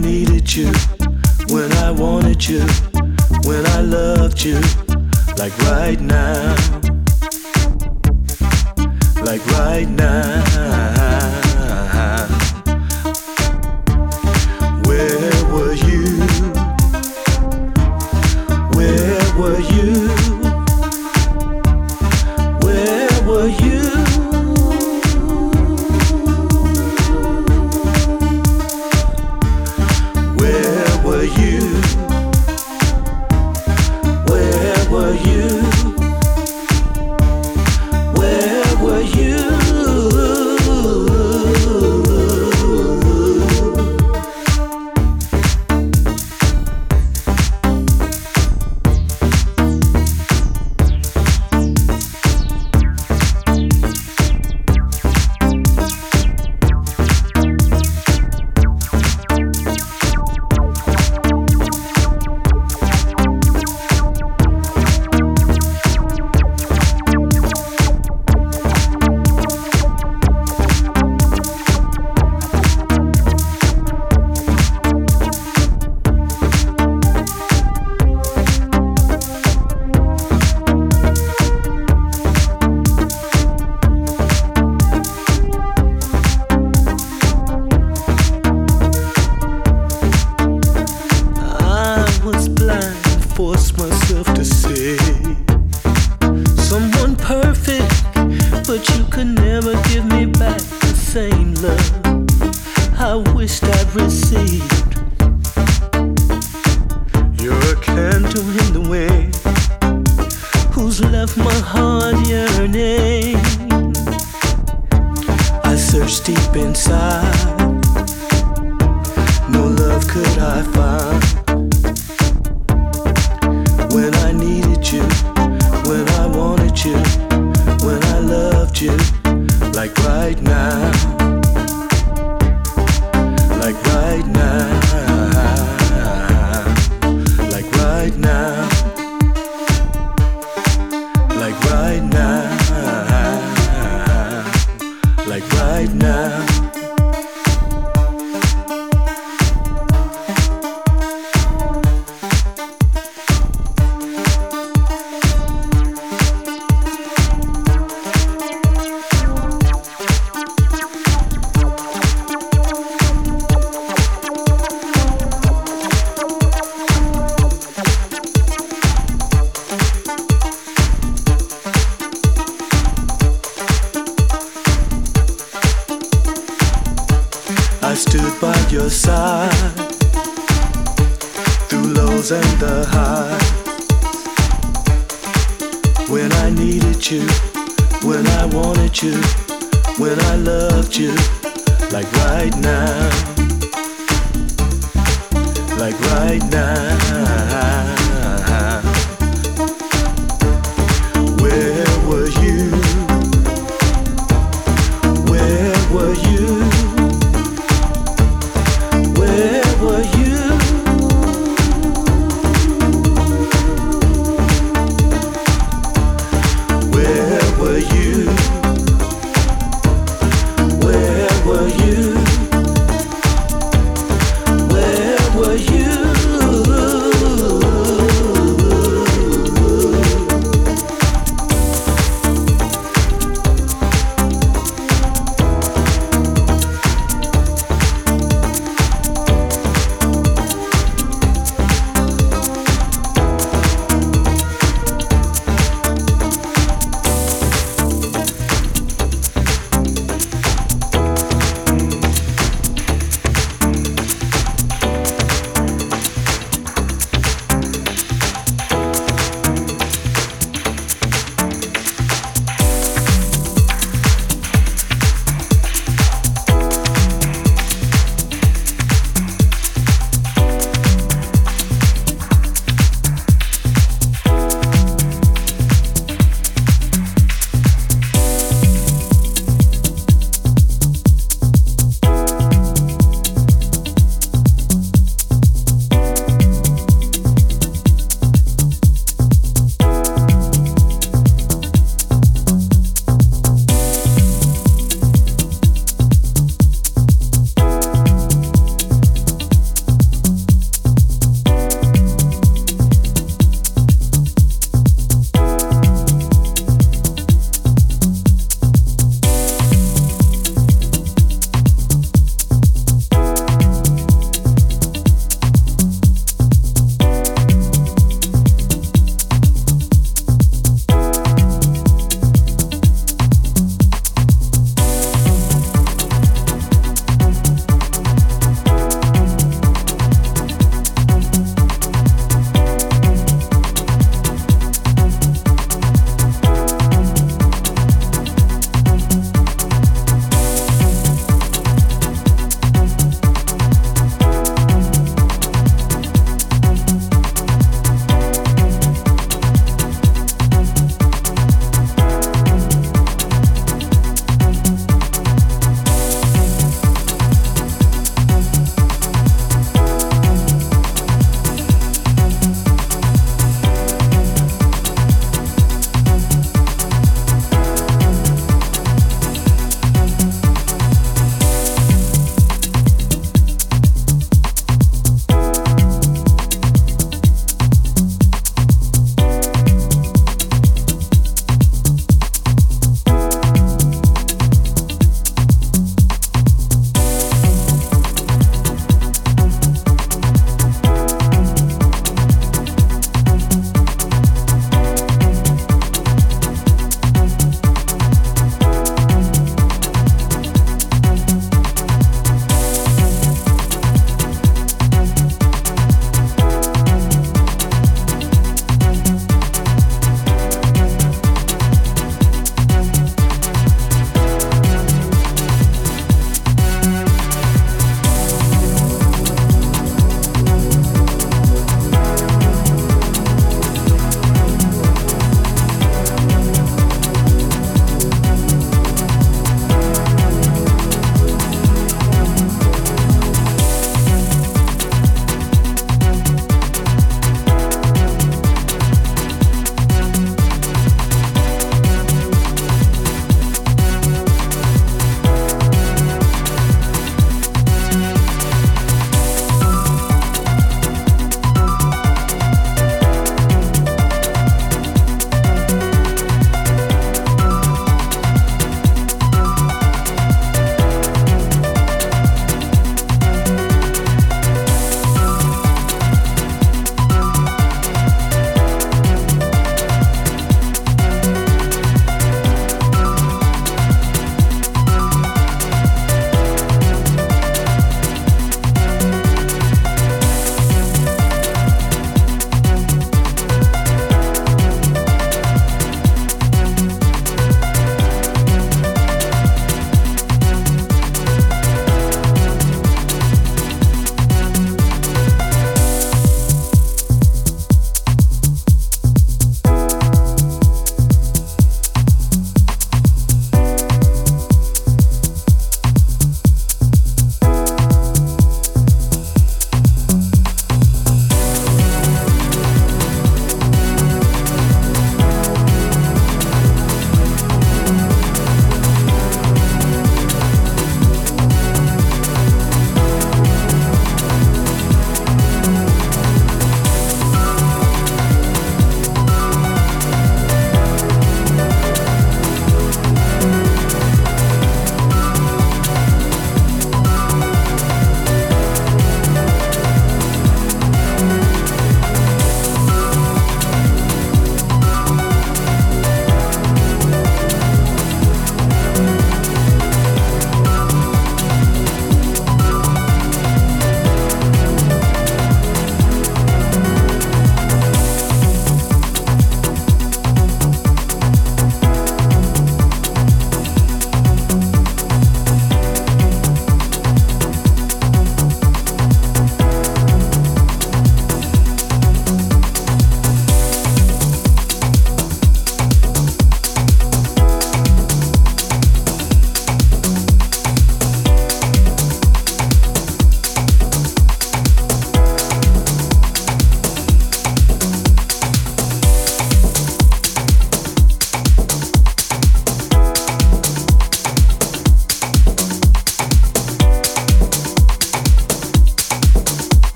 needed you, when I wanted you, when I loved you, like right now, like right now.